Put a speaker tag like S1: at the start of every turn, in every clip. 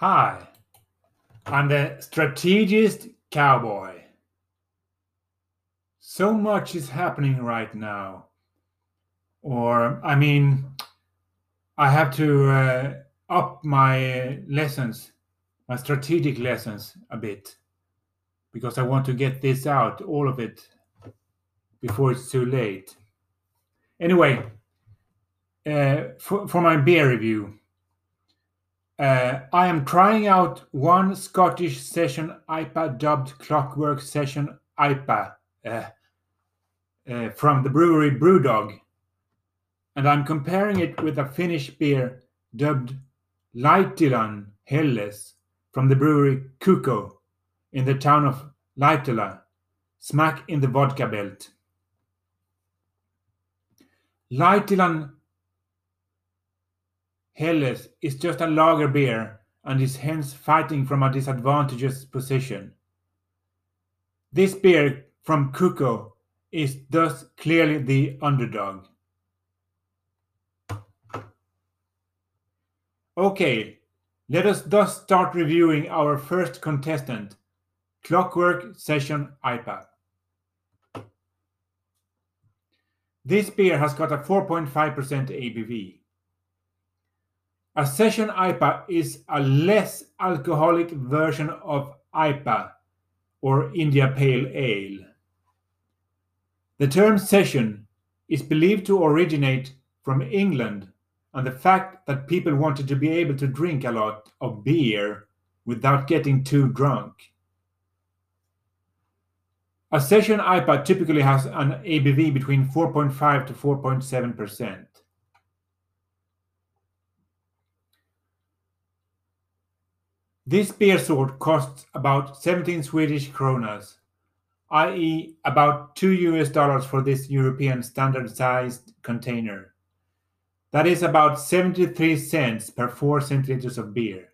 S1: Hi, I'm the strategist cowboy. So much is happening right now. Or, I mean, I have to uh, up my lessons, my strategic lessons a bit, because I want to get this out, all of it, before it's too late. Anyway, uh, for, for my beer review, uh, I am trying out one Scottish session IPA dubbed Clockwork Session IPA uh, uh, from the brewery Brewdog, and I'm comparing it with a Finnish beer dubbed Laitilan Helles from the brewery Kukko in the town of Laitila, smack in the vodka belt. Laitilan Helles is just a lager beer and is hence fighting from a disadvantageous position. This beer from Kukko is thus clearly the underdog. Okay, let us thus start reviewing our first contestant, Clockwork Session IPA. This beer has got a 4.5% ABV. A session IPA is a less alcoholic version of IPA or India Pale Ale. The term session is believed to originate from England and the fact that people wanted to be able to drink a lot of beer without getting too drunk. A session IPA typically has an ABV between 4.5 to 4.7 percent. This beer sort costs about 17 Swedish kronas, i.e. about 2 US dollars for this European standard sized container. That is about 73 cents per 4 centiliters of beer.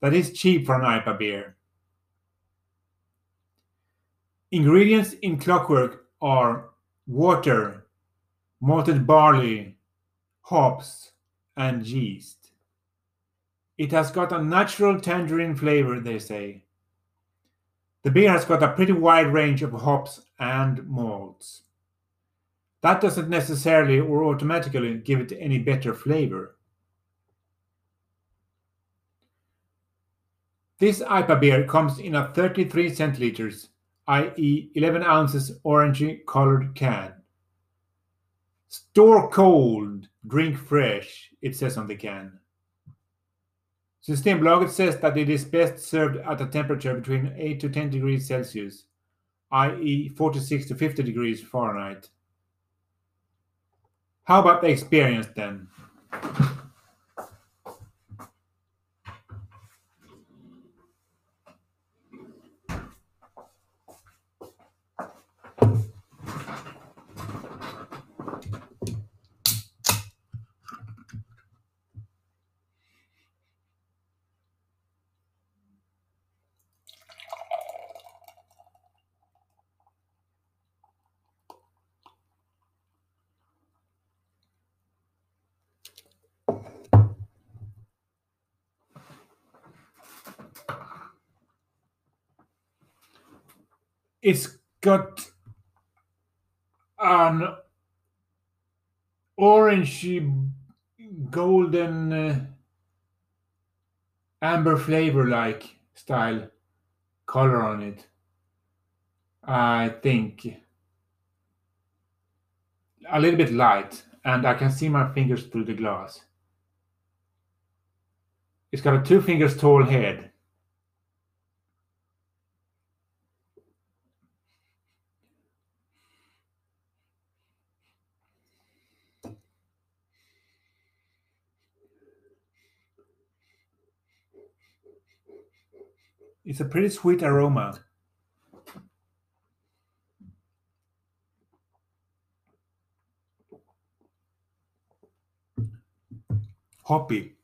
S1: That is cheap for an IPA beer. Ingredients in Clockwork are water, malted barley, hops, and yeast. It has got a natural tangerine flavor, they say. The beer has got a pretty wide range of hops and malts. That doesn't necessarily or automatically give it any better flavor. This IPA beer comes in a 33 centiliters, i.e. 11 ounces orangey colored can. Store cold, drink fresh, it says on the can. Systembolaget says that it is best served at a temperature between 8 to 10 degrees Celsius, i.e. 46 to 50 degrees Fahrenheit. How about the experience then? It's got an orangey golden uh, amber flavor like style color on it i think. A little bit light and i can see my fingers through the glass. It's got a two fingers tall head It's a pretty sweet aroma. Hoppy.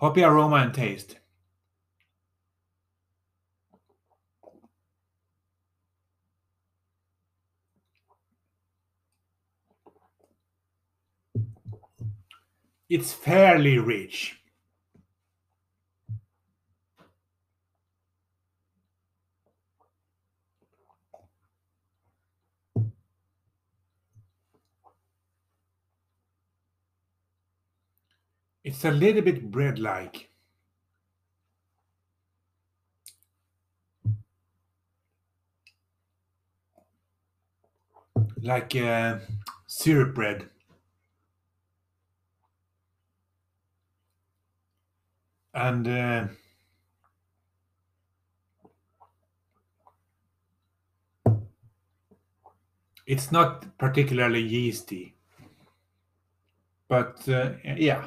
S1: Hoppy aroma and taste. It's fairly rich. It's a little bit bread-like. Like uh, syrup bread. And uh, it's not particularly yeasty. But uh, yeah.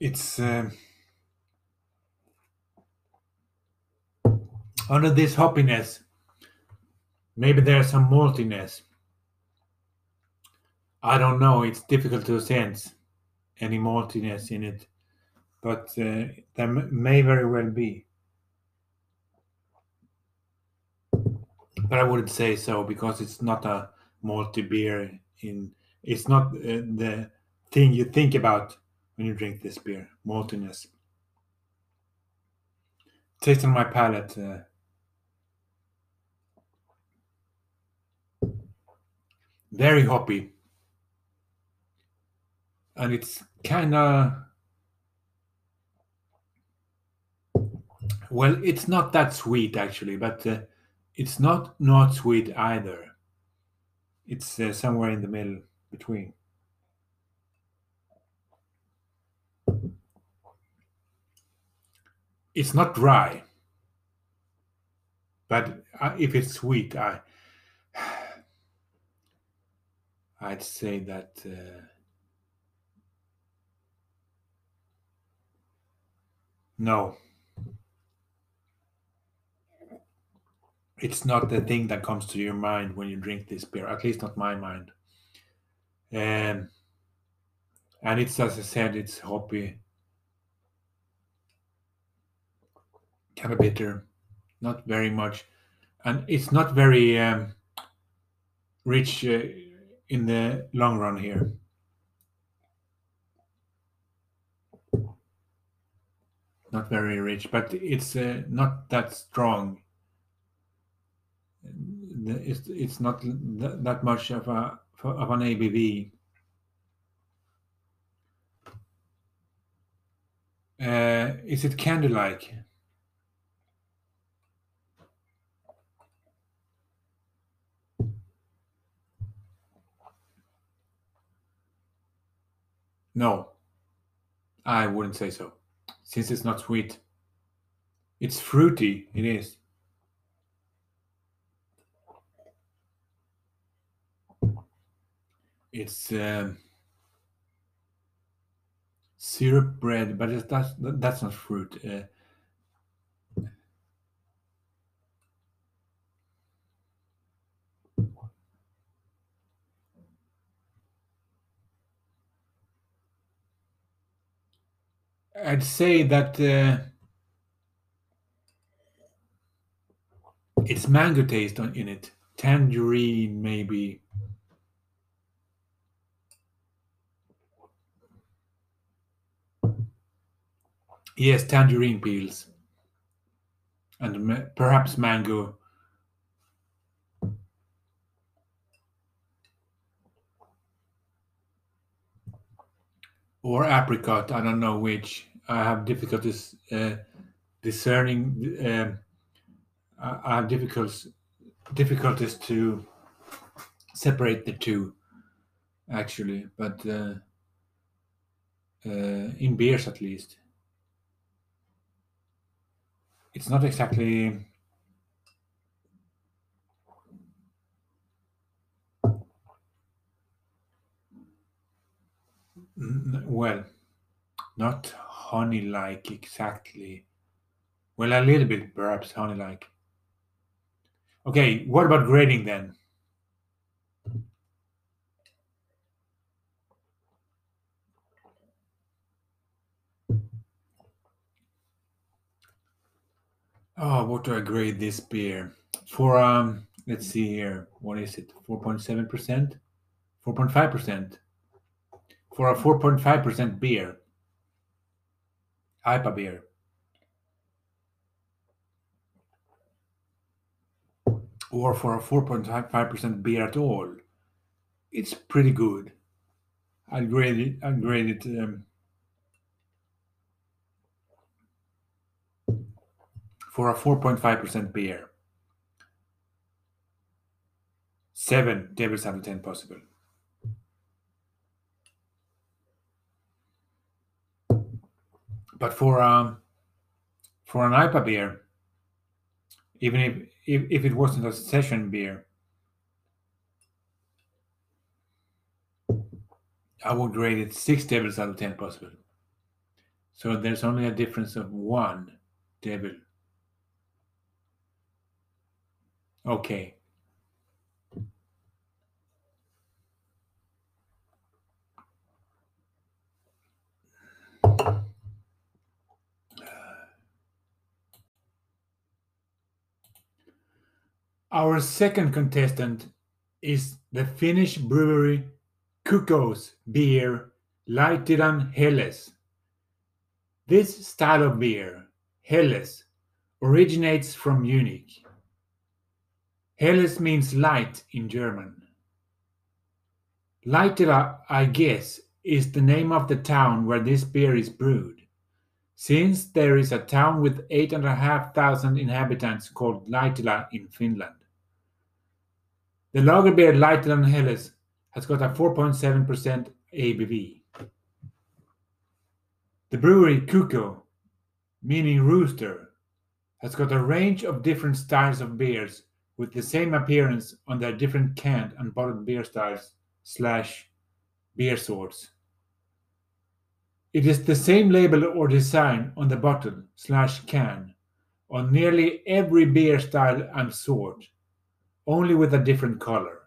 S1: It's uh, under this hoppiness maybe there's some maltiness. I don't know. It's difficult to sense any maltiness in it but uh, there may very well be. But i wouldn't say so because it's not a malty beer in it's not uh, the thing you think about when you drink this beer maltiness taste on my palate uh, very hoppy. And it's kind of well it's not that sweet actually but uh, it's not not sweet either. It's uh, somewhere in the middle between it's not dry but uh, if it's sweet i i'd say that uh, no. It's not the thing that comes to your mind when you drink this beer at least not my mind. Um, and it's as i said it's hoppy kind of bitter not very much. And it's not very um, rich uh, in the long run here. Not very rich but it's uh, not that strong. It's, it's not th- that much of a of an abv uh, is it candy like No, I wouldn't say so, since it's not sweet. It's fruity, it is. It's um, syrup bread, but it's, that's that's not fruit. Uh, I'd say that uh, it's mango taste on, in it. Tangerine, maybe. Yes, tangerine peels. And ma- perhaps mango. Or apricot, I don't know which. I have difficulties uh, discerning. I I have difficulties difficulties to separate the two, actually. But uh, uh, in beers, at least, it's not exactly. Well, not honey like exactly. Well, a little bit perhaps honey like. Okay, what about grading then? Oh, what do I grade this beer? For um let's see here. What is it? 4.7%? 4.5%. For a 4.5% beer. IPA beer. Or for a 4.5% beer at all. It's pretty good. I'll grade it. I'll grade it. Um, for a 4.5% beer. Seven tables out of ten possible. But for um, for an IPA beer, even if, if if it wasn't a session beer, I would grade it six tables out of ten possible. So there's only a difference of one table. Okay. Our second contestant is the Finnish brewery Kukko's beer Laitilan Helles. This style of beer, Helles, originates from Munich. Helles means light in German. Laitila, I guess, is the name of the town where this beer is brewed, since there is a town with 8,500 inhabitants called Laitila in Finland. The lager beer Laitilan Helles has got a 4.7% ABV. The brewery Kukko, meaning rooster, has got a range of different styles of beers with the same appearance on their different canned and bottled beer styles slash beer sorts. It is the same label or design on the bottle slash can on nearly every beer style and sort, only with a different color.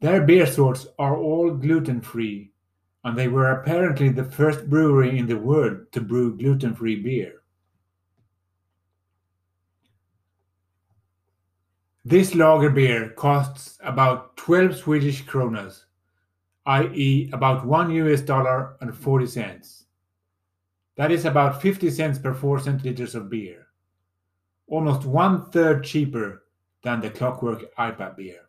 S1: Their beer sorts are all gluten free, and they were apparently the first brewery in the world to brew gluten free beer. This lager beer costs about 12 Swedish kronas, i.e., about 1 US dollar and 40 cents. That is about 50 cents per 4 centiliters of beer, almost one third cheaper than the Clockwork IPA beer.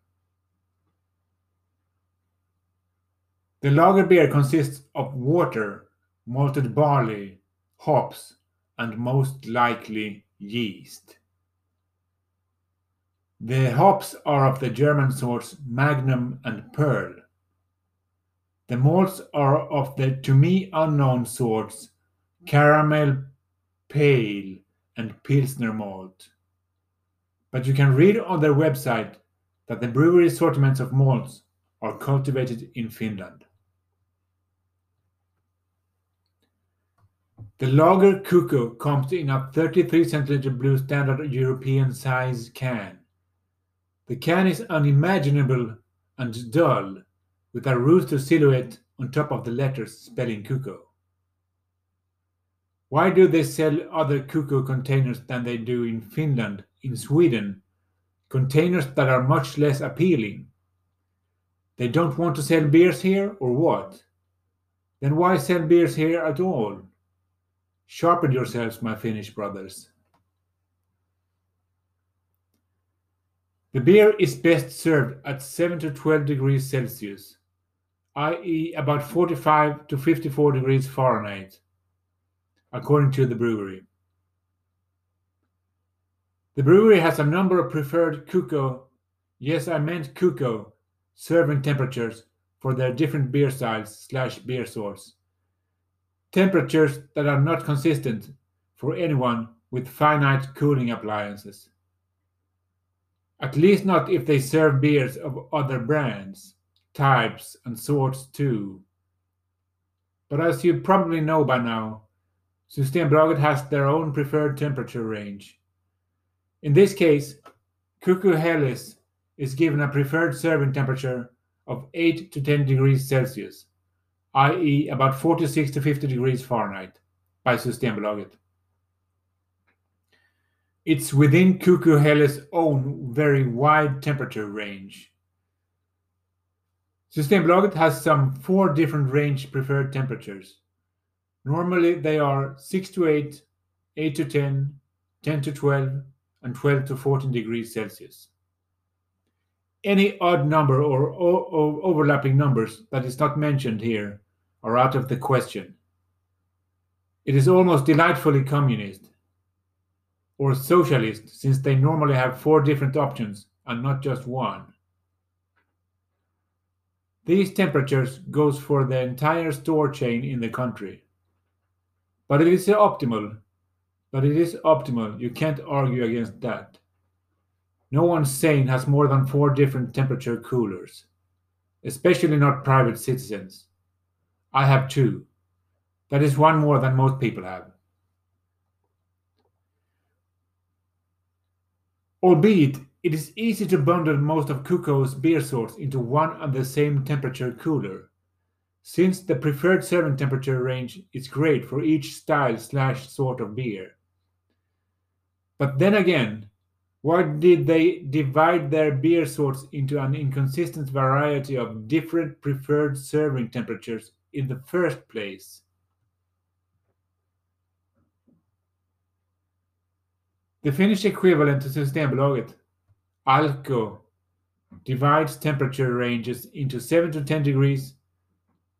S1: The lager beer consists of water, malted barley, hops, and most likely yeast. The hops are of the German sorts Magnum and Pearl. The malts are of the to me unknown sorts Caramel, Pale, and Pilsner malt. But you can read on their website that the brewery assortments of malts are cultivated in Finland. The lager Kukko comes in a 33 centiliter blue standard European size can. The can is unimaginable and dull, with a rooster silhouette on top of the letters spelling Kukko. Why do they sell other Kukko containers than they do in Finland, in Sweden? Containers that are much less appealing. They don't want to sell beers here, or what? Then why sell beers here at all? Sharpen yourselves, my Finnish brothers. The beer is best served at 7 to 12 degrees Celsius, i.e., about 45 to 54 degrees Fahrenheit, according to the brewery. The brewery has a number of preferred Kukko, yes, I meant Kukko, serving temperatures for their different beer styles slash beer sorts. Temperatures that are not consistent for anyone with finite cooling appliances. At least not if they serve beers of other brands. types and sorts too. But as you probably know by now, Systembolaget has their own preferred temperature range. In this case, Kukko Helles is given a preferred serving temperature of 8 to 10 degrees Celsius, i.e., about 46 to 50 degrees Fahrenheit, by Systembolaget. It's within Kukko Helles' own very wide temperature range. Systembolaget has some four different range preferred temperatures. Normally they are 6 to 8, 8 to 10, 10 to 12, and 12 to 14 degrees Celsius. Any odd number or, or, or overlapping numbers that is not mentioned here are out of the question. It is almost delightfully communist or socialist since they normally have four different options and not just one. These temperatures goes for the entire store chain in the country. But it is optimal. But it is optimal. You can't argue against that. No one sane has more than four different temperature coolers, especially not private citizens. I have two. That is one more than most people have. Albeit, it is easy to bundle most of Kukko's beer sorts into one and the same temperature cooler, since the preferred serving temperature range is great for each style slash sort of beer. But then again, why did they divide their beer sorts into an inconsistent variety of different preferred serving temperatures in the first place? The Finnish equivalent to Systembolaget, Alko, divides temperature ranges into 7 to 10 degrees,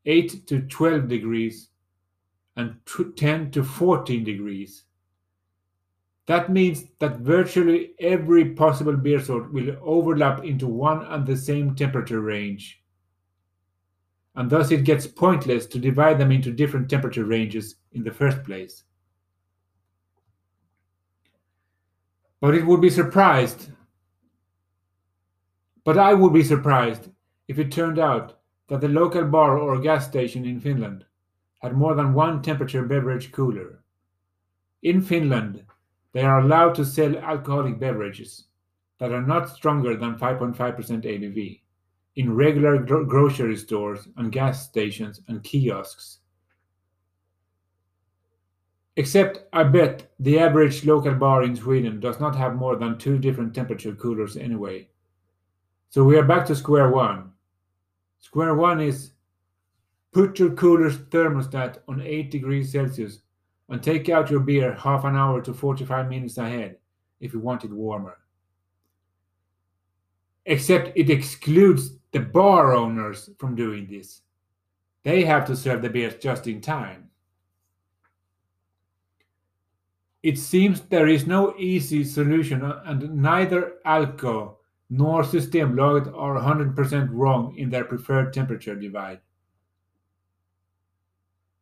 S1: 8 to 12 degrees, and 10 to 14 degrees. That means that virtually every possible beer sort will overlap into one and the same temperature range. And thus it gets pointless to divide them into different temperature ranges in the first place. But it would be surprised. But I would be surprised if it turned out that the local bar or gas station in Finland had more than one temperature beverage cooler. In Finland, they are allowed to sell alcoholic beverages that are not stronger than 5.5% ABV in regular gro- grocery stores and gas stations and kiosks Except I bet the average local bar in Sweden does not have more than two different temperature coolers anyway. So we are back to square one. Square one is put your cooler's thermostat on 8 degrees Celsius and take out your beer half an hour to 45 minutes ahead if you want it warmer. Except it excludes the bar owners from doing this. They have to serve the beers just in time. It seems there is no easy solution and neither Alko nor Systembolaget are 100% wrong in their preferred temperature divide.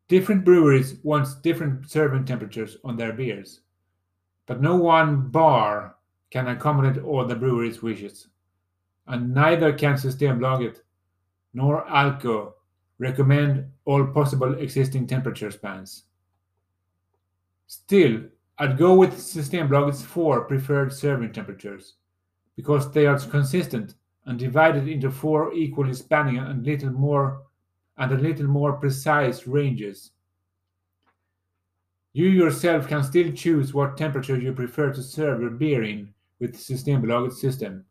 S1: Different breweries want different serving temperatures on their beers, but no one bar can accommodate all the brewery's wishes, and neither can Systembolaget nor Alko recommend all possible existing temperature spans. Still, I'd go with Systembolaget's four preferred serving temperatures because they are consistent and divided into four equally spanning and little more and a little more precise ranges. You yourself can still choose what temperature you prefer to serve your beer in with the Systembolaget's system,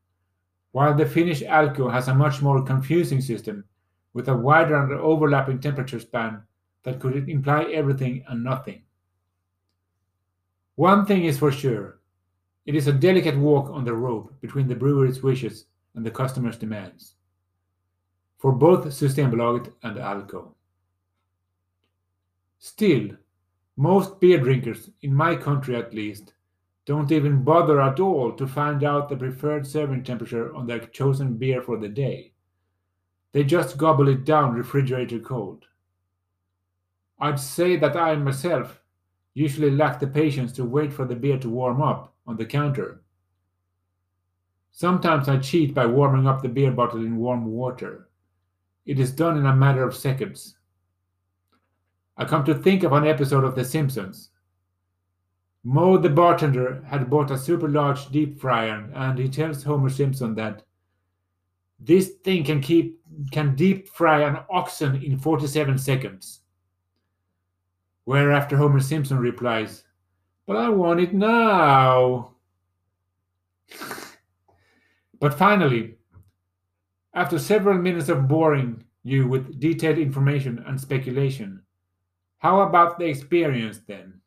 S1: while the Finnish Alko has a much more confusing system with a wider and overlapping temperature span that could imply everything and nothing. One thing is for sure it is a delicate walk on the rope between the brewery's wishes and the customer's demands. For both Systembolaget and Alko. Still, most beer drinkers, in my country at least, don't even bother at all to find out the preferred serving temperature on their chosen beer for the day. They just gobble it down refrigerator cold. I'd say that I myself usually lack the patience to wait for the beer to warm up on the counter. Sometimes I cheat by warming up the beer bottle in warm water, it is done in a matter of seconds. I come to think of an episode of The Simpsons. Moe the bartender had bought a super large deep fryer and he tells Homer Simpson that this thing can keep can deep fry an oxen in 47 seconds. Whereafter Homer Simpson replies, But I want it now. but finally, after several minutes of boring you with detailed information and speculation, how about the experience then?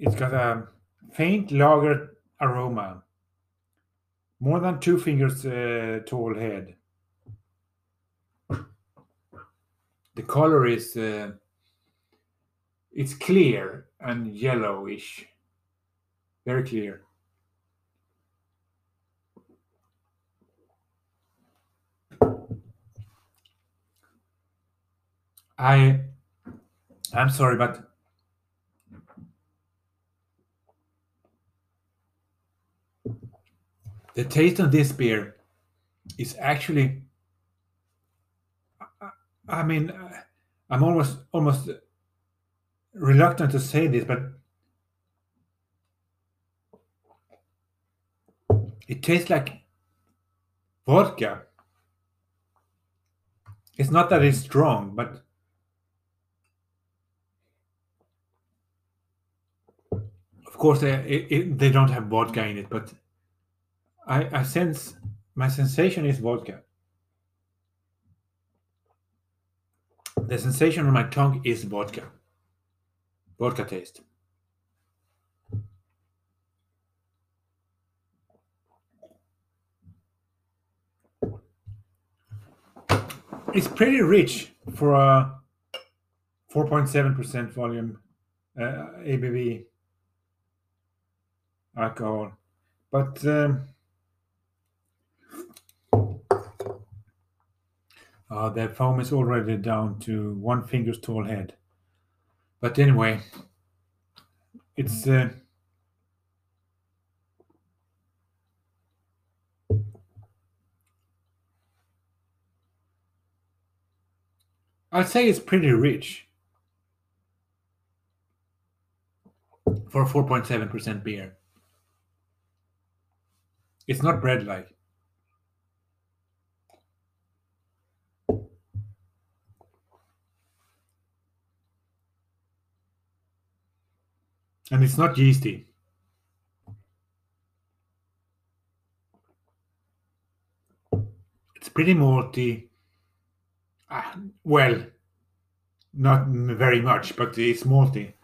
S1: It's got a faint lager aroma, more than two fingers uh, tall head. The color is uh, it's clear and yellowish, very clear. I I'm sorry, but the taste of this beer is actually I mean I'm almost almost reluctant to say this, but it tastes like vodka. It's not that it's strong, but of course they, it, it, they don't have vodka in it, but I, I sense my sensation is vodka. The sensation on my tongue is vodka. Vodka taste. It's pretty rich for a 4.7% volume uh, ABV alcohol, but um, Uh, the foam is already down to one finger's tall head. But anyway, it's uh, I'd say it's pretty rich for 4.7% beer. It's not bread like. And it's not yeasty. It's pretty malty. Ah, well, not very much, but it's malty.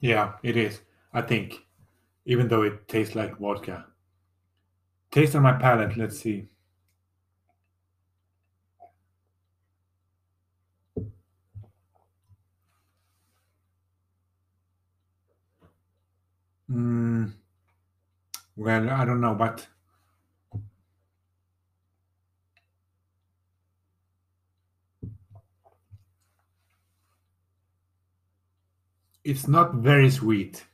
S1: Yeah, it is. I think, even though it tastes like vodka. Taste on my palate. Let's see. Mm, well, I don't know, but it's not very sweet.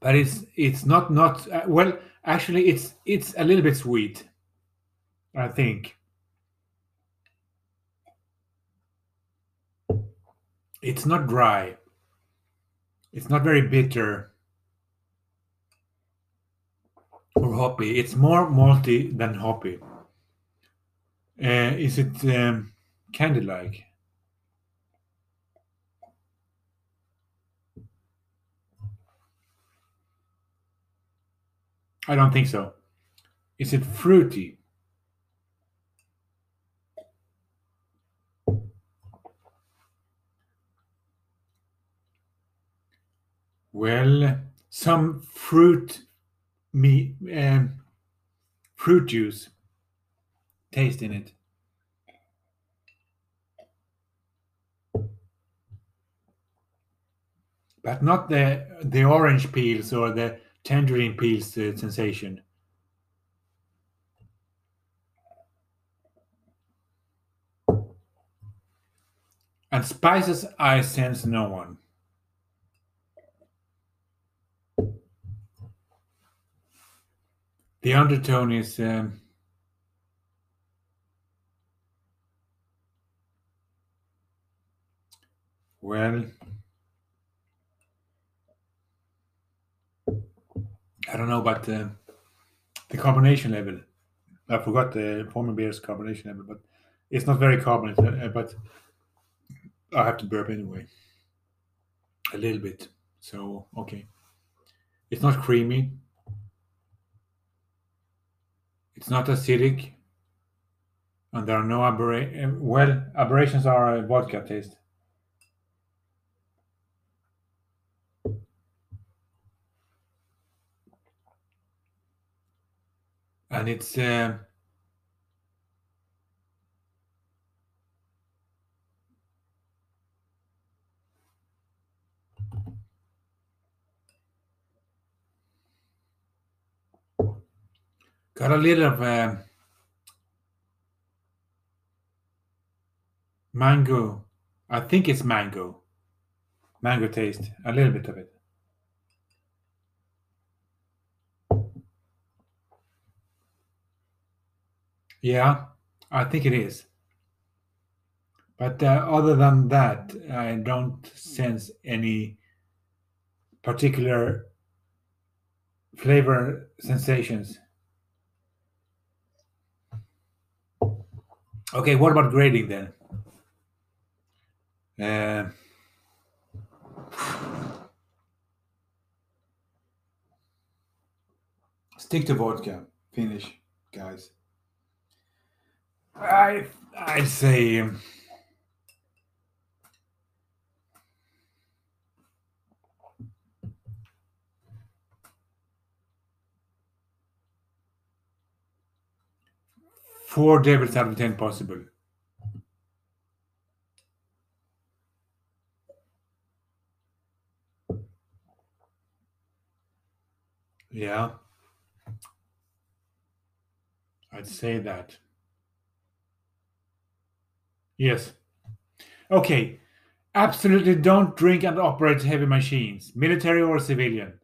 S1: But it's it's not not uh, well. Actually, it's it's a little bit sweet. I think. It's not dry. It's not very bitter or hoppy. It's more malty than hoppy. Uh, is it um, candy like? I don't think so. Is it fruity? Well, some fruit me um, fruit juice taste in it. But not the the orange peels or the tangerine peels uh, sensation. And spices, I sense no one. The undertone is um, well, I don't know about the the carbonation level. I forgot the former beer's carbonation level, but it's not very carbonated. Uh, but I have to burp anyway, a little bit. So okay, it's not creamy. It's not acidic, and there are no aberrations. Well, aberrations are a vodka taste. and it's uh, got a little of uh, mango. I think it's mango. Mango taste, a little bit of it. Yeah, I think it is. But uh, other than that, I don't sense any particular flavor sensations. Okay, what about grading then? Uh, stick to vodka. Finnish, guys. I I'd say um, four devils out of ten possible. Yeah. I'd say that. Yes. Okay. Absolutely don't drink and operate heavy machines, military or civilian.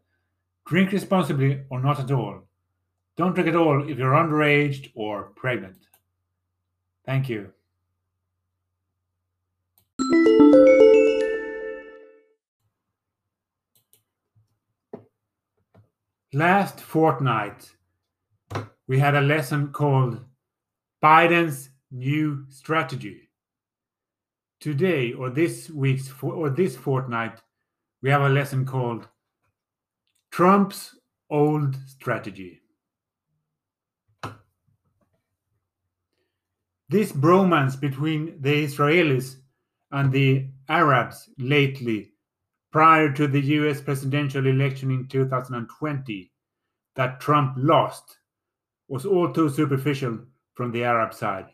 S1: Drink responsibly or not at all. Don't drink at all if you're underage or pregnant. Thank you. Last fortnight, we had a lesson called Biden's New Strategy today or this week's or this fortnight we have a lesson called Trump's old strategy. This bromance between the Israelis and the Arabs lately, prior to the US presidential election in 2020, that Trump lost, was all too superficial from the Arab side.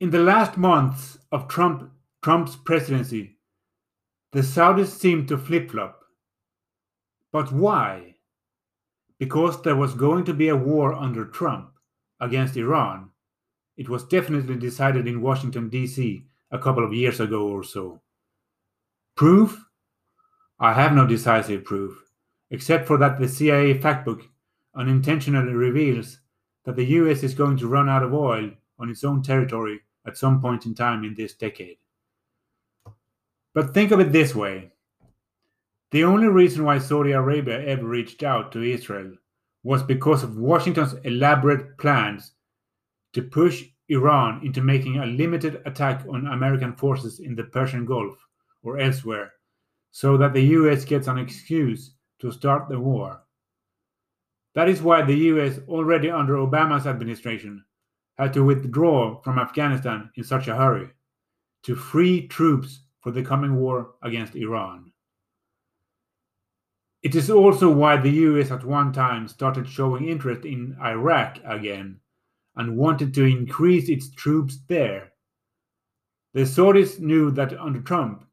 S1: In the last months of Trump, Trump's presidency, the Saudis seemed to flip flop. But why? Because there was going to be a war under Trump against Iran. It was definitely decided in Washington, D.C. a couple of years ago or so. Proof? I have no decisive proof, except for that the CIA factbook unintentionally reveals that the US is going to run out of oil on its own territory at some point in time in this decade. But think of it this way the only reason why Saudi Arabia ever reached out to Israel was because of Washington's elaborate plans to push Iran into making a limited attack on American forces in the Persian Gulf or elsewhere, so that the US gets an excuse to start the war. That is why the US, already under Obama's administration, had to withdraw from Afghanistan in such a hurry to free troops for the coming war against Iran. It is also why the US at one time started showing interest in Iraq again and wanted to increase its troops there. The Saudis knew that under Trump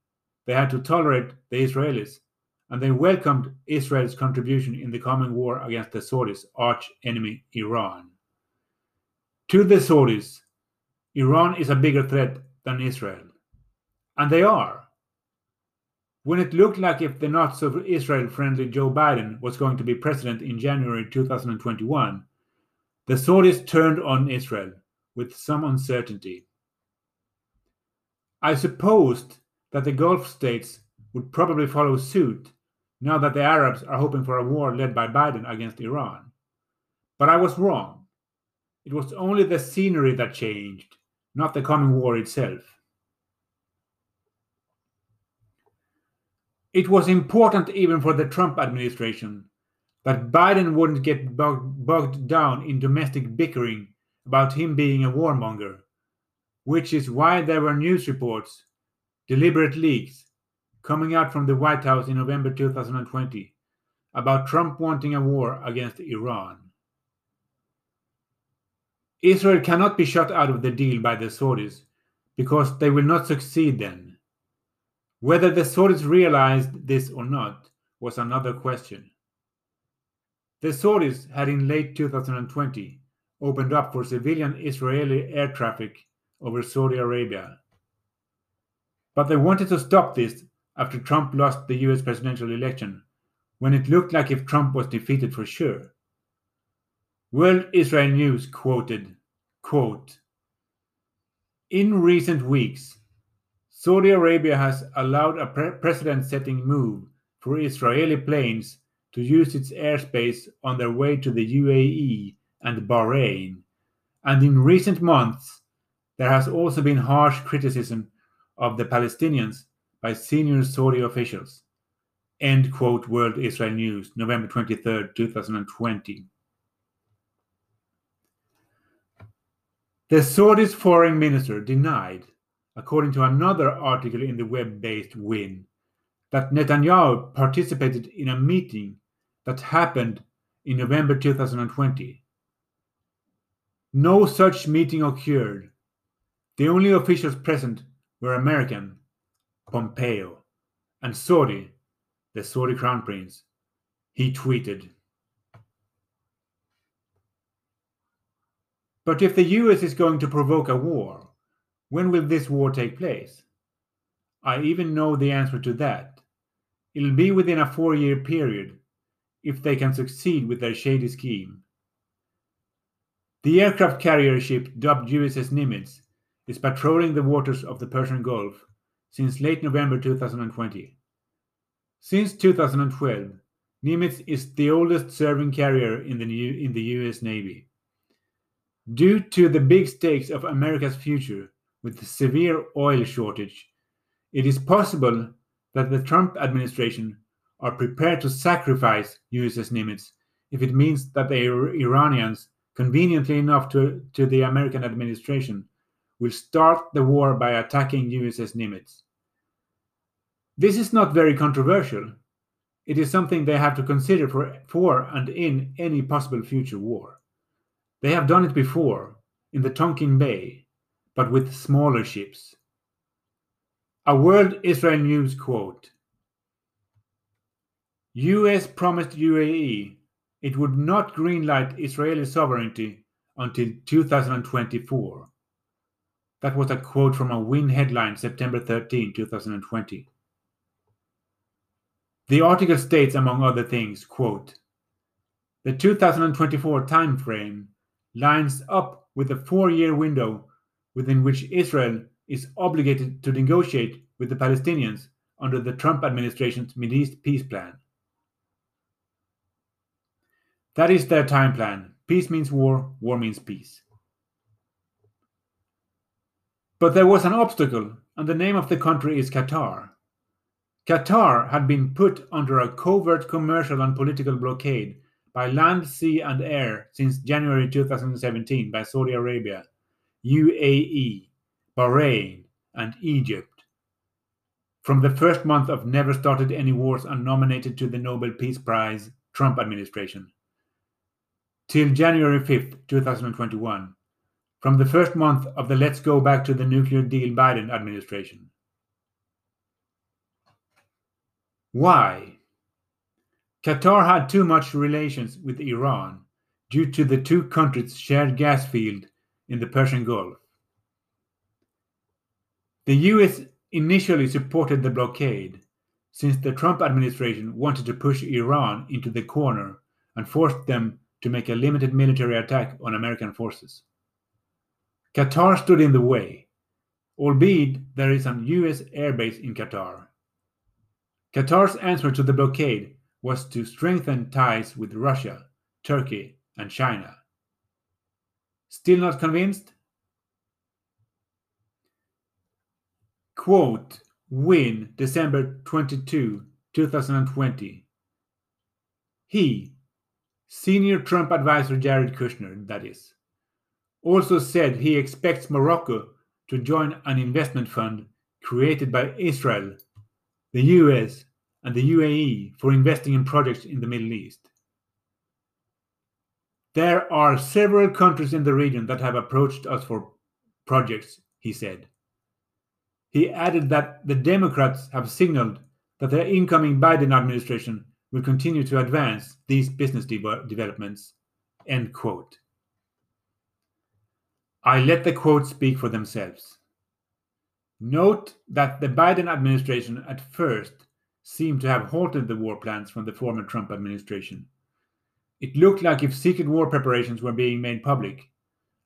S1: they had to tolerate the Israelis, and they welcomed Israel's contribution in the coming war against the Saudis' arch enemy Iran. To the Saudis, Iran is a bigger threat than Israel. And they are. When it looked like if the not so Israel friendly Joe Biden was going to be president in January 2021, the Saudis turned on Israel with some uncertainty. I supposed that the Gulf states would probably follow suit now that the Arabs are hoping for a war led by Biden against Iran. But I was wrong. It was only the scenery that changed, not the coming war itself. It was important even for the Trump administration that Biden wouldn't get bogged down in domestic bickering about him being a warmonger, which is why there were news reports, deliberate leaks, coming out from the White House in November 2020 about Trump wanting a war against Iran. Israel cannot be shut out of the deal by the Saudis because they will not succeed then. Whether the Saudis realized this or not was another question. The Saudis had in late 2020 opened up for civilian Israeli air traffic over Saudi Arabia. But they wanted to stop this after Trump lost the US presidential election, when it looked like if Trump was defeated for sure. World Israel News quoted, quote, In recent weeks, Saudi Arabia has allowed a pre- precedent setting move for Israeli planes to use its airspace on their way to the UAE and Bahrain. And in recent months, there has also been harsh criticism of the Palestinians by senior Saudi officials. End quote World Israel News, November 23, 2020. The Saudi's foreign minister denied, according to another article in the web based WIN, that Netanyahu participated in a meeting that happened in November 2020. No such meeting occurred. The only officials present were American, Pompeo, and Saudi, the Saudi crown prince. He tweeted, But if the US is going to provoke a war, when will this war take place? I even know the answer to that. It'll be within a four year period if they can succeed with their shady scheme. The aircraft carrier ship dubbed USS Nimitz is patrolling the waters of the Persian Gulf since late November 2020. Since 2012, Nimitz is the oldest serving carrier in the, new, in the US Navy. Due to the big stakes of America's future with the severe oil shortage, it is possible that the Trump administration are prepared to sacrifice USS Nimitz if it means that the Iranians, conveniently enough to, to the American administration, will start the war by attacking USS Nimitz. This is not very controversial. It is something they have to consider for, for and in any possible future war. They have done it before, in the Tonkin Bay, but with smaller ships. A World Israel News quote US promised UAE it would not greenlight Israeli sovereignty until 2024. That was a quote from a WIN headline September 13, 2020. The article states, among other things, quote, the 2024 timeframe lines up with the four year window within which Israel is obligated to negotiate with the Palestinians under the Trump administration's East peace plan. That is their time plan. Peace means war, war means peace. But there was an obstacle, and the name of the country is Qatar. Qatar had been put under a covert commercial and political blockade by land, sea, and air since January 2017 by Saudi Arabia, UAE, Bahrain, and Egypt. from the first month of never started any wars and nominated to the Nobel Peace Prize Trump administration till January 5th, 2021, from the first month of the Let's Go Back to the Nuclear Deal Biden administration. Why? Qatar had too much relations with Iran due to the two countries' shared gas field in the Persian Gulf. The US initially supported the blockade since the Trump administration wanted to push Iran into the corner and forced them to make a limited military attack on American forces. Qatar stood in the way, albeit there is an US airbase in Qatar. Qatar's answer to the blockade was to strengthen ties with Russia, Turkey, and China. Still not convinced? Quote, WIN December 22, 2020. He, senior Trump advisor Jared Kushner, that is, also said he expects Morocco to join an investment fund created by Israel, the US, and the UAE for investing in projects in the Middle East. There are several countries in the region that have approached us for projects, he said. He added that the Democrats have signaled that the incoming Biden administration will continue to advance these business de- developments. End quote. I let the quotes speak for themselves. Note that the Biden administration at first seemed to have halted the war plans from the former Trump administration. It looked like if secret war preparations were being made public,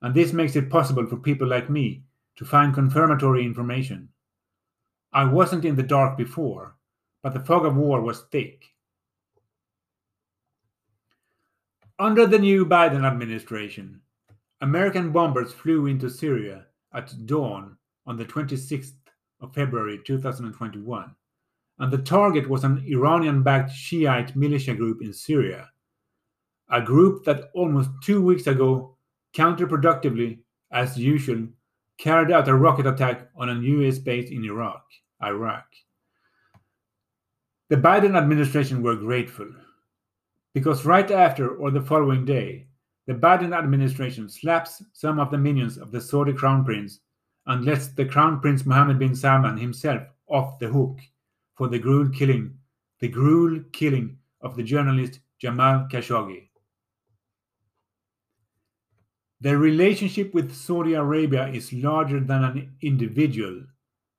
S1: and this makes it possible for people like me to find confirmatory information. I wasn't in the dark before, but the fog of war was thick. Under the new Biden administration, American bombers flew into Syria at dawn on the 26th of February 2021, and the target was an Iranian backed Shiite militia group in Syria, a group that almost two weeks ago, counterproductively, as usual, carried out a rocket attack on a US base in Iraq. Iraq. The Biden administration were grateful because right after or the following day, the Biden administration slaps some of the minions of the Saudi crown prince and lets the crown prince Mohammed bin Salman himself off the hook for the gruel killing, the gruel killing of the journalist Jamal Khashoggi. The relationship with Saudi Arabia is larger than an individual,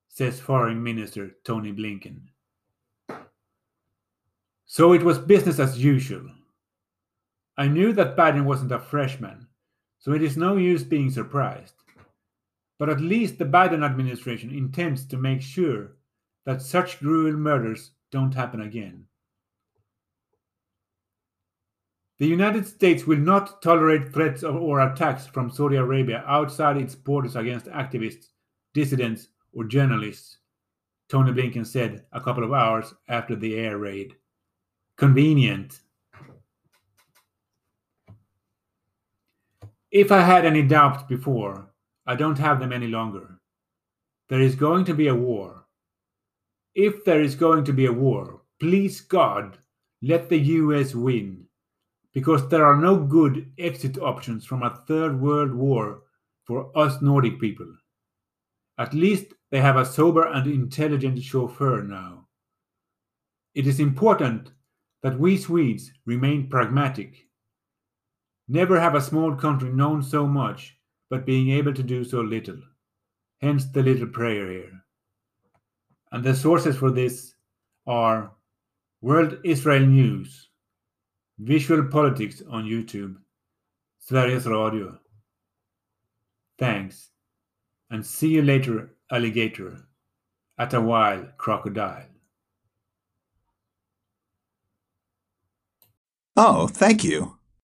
S1: says Foreign Minister Tony Blinken. So it was business as usual. I knew that Biden wasn't a freshman, so it is no use being surprised. But at least the Biden administration intends to make sure that such gruel murders don't happen again. The United States will not tolerate threats or attacks from Saudi Arabia outside its borders against activists, dissidents, or journalists, Tony Blinken said a couple of hours after the air raid. Convenient. If I had any doubts before, I don't have them any longer. There is going to be a war. If there is going to be a war, please God, let the US win, because there are no good exit options from a third world war for us Nordic people. At least they have a sober and intelligent chauffeur now. It is important that we Swedes remain pragmatic. Never have a small country known so much, but being able to do so little. Hence the little prayer here. And the sources for this are World Israel News, VisualPolitik on YouTube, Sveriges Radio. Thanks and see you later, alligator, at a while, crocodile.
S2: Oh, thank you.